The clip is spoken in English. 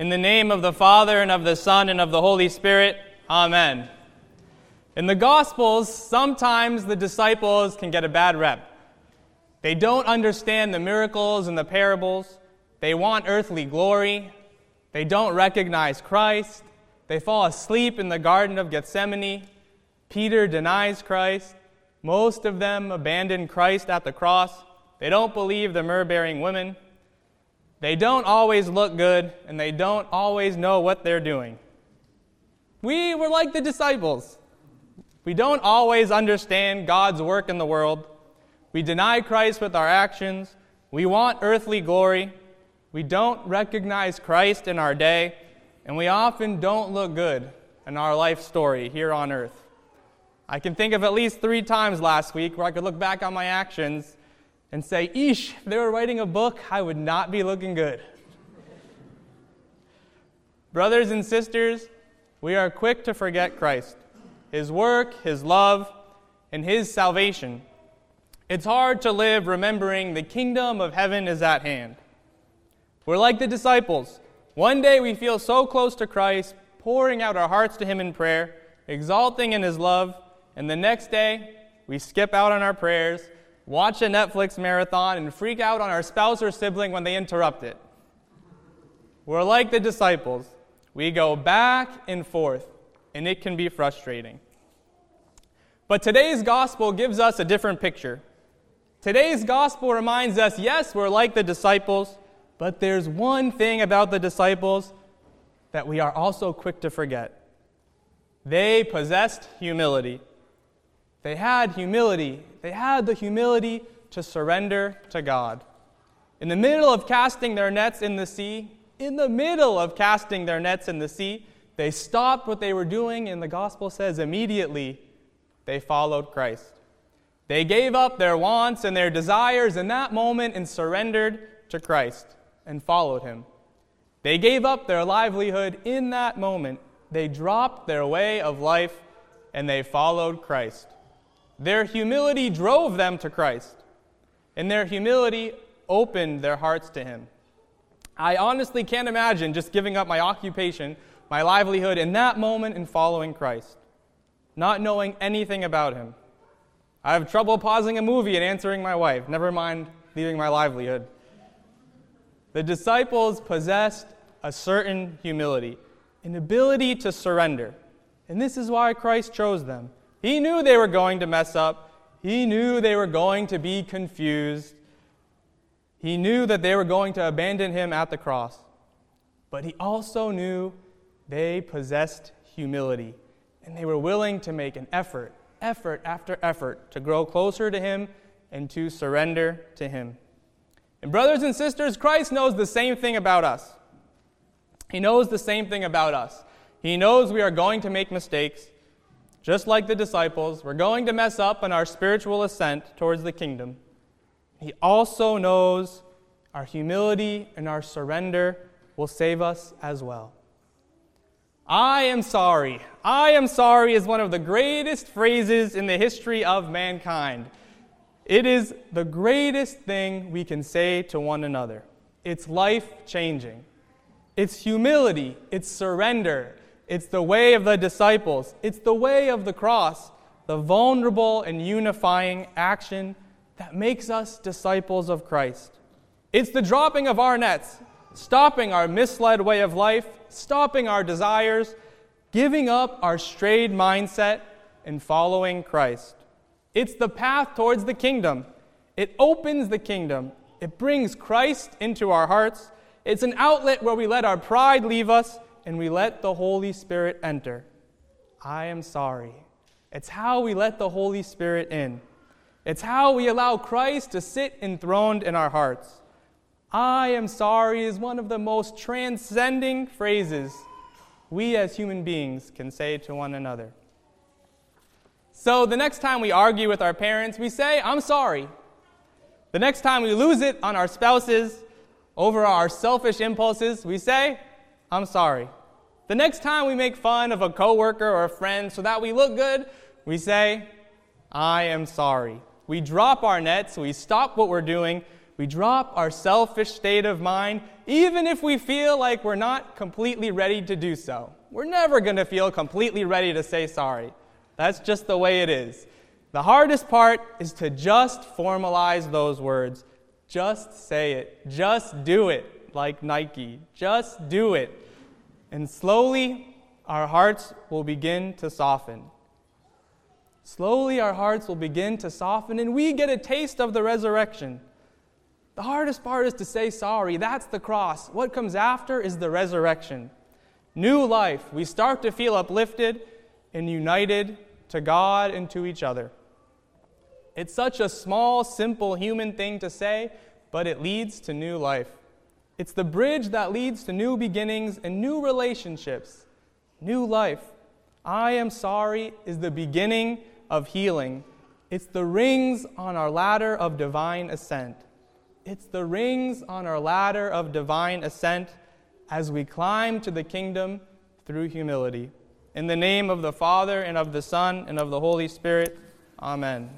In the name of the Father, and of the Son, and of the Holy Spirit, Amen. In the Gospels, sometimes the disciples can get a bad rep. They don't understand the miracles and the parables. They want earthly glory. They don't recognize Christ. They fall asleep in the Garden of Gethsemane. Peter denies Christ. Most of them abandon Christ at the cross. They don't believe the myrrh bearing women. They don't always look good, and they don't always know what they're doing. We were like the disciples. We don't always understand God's work in the world. We deny Christ with our actions. We want earthly glory. We don't recognize Christ in our day. And we often don't look good in our life story here on earth. I can think of at least three times last week where I could look back on my actions and say, Eesh, if they were writing a book, I would not be looking good. Brothers and sisters, we are quick to forget Christ, His work, His love, and His salvation. It's hard to live remembering the kingdom of heaven is at hand. We're like the disciples. One day we feel so close to Christ, pouring out our hearts to Him in prayer, exalting in His love, and the next day we skip out on our prayers watch a Netflix marathon, and freak out on our spouse or sibling when they interrupt it. We're like the disciples. We go back and forth, and it can be frustrating. But today's gospel gives us a different picture. Today's gospel reminds us yes, we're like the disciples, but there's one thing about the disciples that we are also quick to forget. They possessed humility. They had humility. They had the humility to surrender to God. In the middle of casting their nets in the sea, in the middle of casting their nets in the sea, they stopped what they were doing, and the gospel says immediately they followed Christ. They gave up their wants and their desires in that moment and surrendered to Christ and followed him. They gave up their livelihood in that moment. They dropped their way of life and they followed Christ. Their humility drove them to Christ, and their humility opened their hearts to Him. I honestly can't imagine just giving up my occupation, my livelihood in that moment and following Christ, not knowing anything about Him. I have trouble pausing a movie and answering my wife, never mind leaving my livelihood. The disciples possessed a certain humility, an ability to surrender. And this is why Christ chose them. He knew they were going to mess up. He knew they were going to be confused. He knew that they were going to abandon him at the cross. But he also knew they possessed humility and they were willing to make an effort, effort after effort, to grow closer to him and to surrender to him. And, brothers and sisters, Christ knows the same thing about us. He knows the same thing about us. He knows we are going to make mistakes. Just like the disciples, we're going to mess up in our spiritual ascent towards the kingdom. He also knows our humility and our surrender will save us as well. I am sorry. I am sorry is one of the greatest phrases in the history of mankind. It is the greatest thing we can say to one another. It's life changing. It's humility, it's surrender, it's the way of the disciples. It's the way of the cross, the vulnerable and unifying action that makes us disciples of Christ. It's the dropping of our nets, stopping our misled way of life, stopping our desires, giving up our strayed mindset, and following Christ. It's the path towards the kingdom. It opens the kingdom. It brings Christ into our hearts. It's an outlet where we let our pride leave us and we let the Holy Spirit enter. I am sorry. It's how we let the Holy Spirit in. It's how we allow Christ to sit enthroned in our hearts. I am sorry is one of the most transcending phrases we as human beings can say to one another. So the next time we argue with our parents, we say, I'm sorry. The next time we lose it on our spouses over our selfish impulses, we say, I'm sorry. The next time we make fun of a coworker or a friend so that we look good, we say, I am sorry. We drop our nets, we stop what we're doing, We drop our selfish state of mind, even if we feel like we're not completely ready to do so. We're never going to feel completely ready to say sorry. That's just the way it is. The hardest part is to just formalize those words. Just say it. Just do like Nike. Just do it. And slowly, our hearts will begin to soften. Slowly, our hearts will begin to soften, and we get a taste of the resurrection. The hardest part is to say sorry. That's the cross. What comes after is the resurrection. New life. We start to feel uplifted and united to God and to each other. It's such a small, simple human thing to say, but it leads to new life. It's the bridge that leads to new beginnings and new relationships, new life. I am sorry is the beginning of healing. It's the rings on our ladder of divine ascent. It's the rings on our ladder of divine ascent as we climb to the kingdom through humility. In the name of the Father, and of the Son, and of the Holy Spirit, Amen.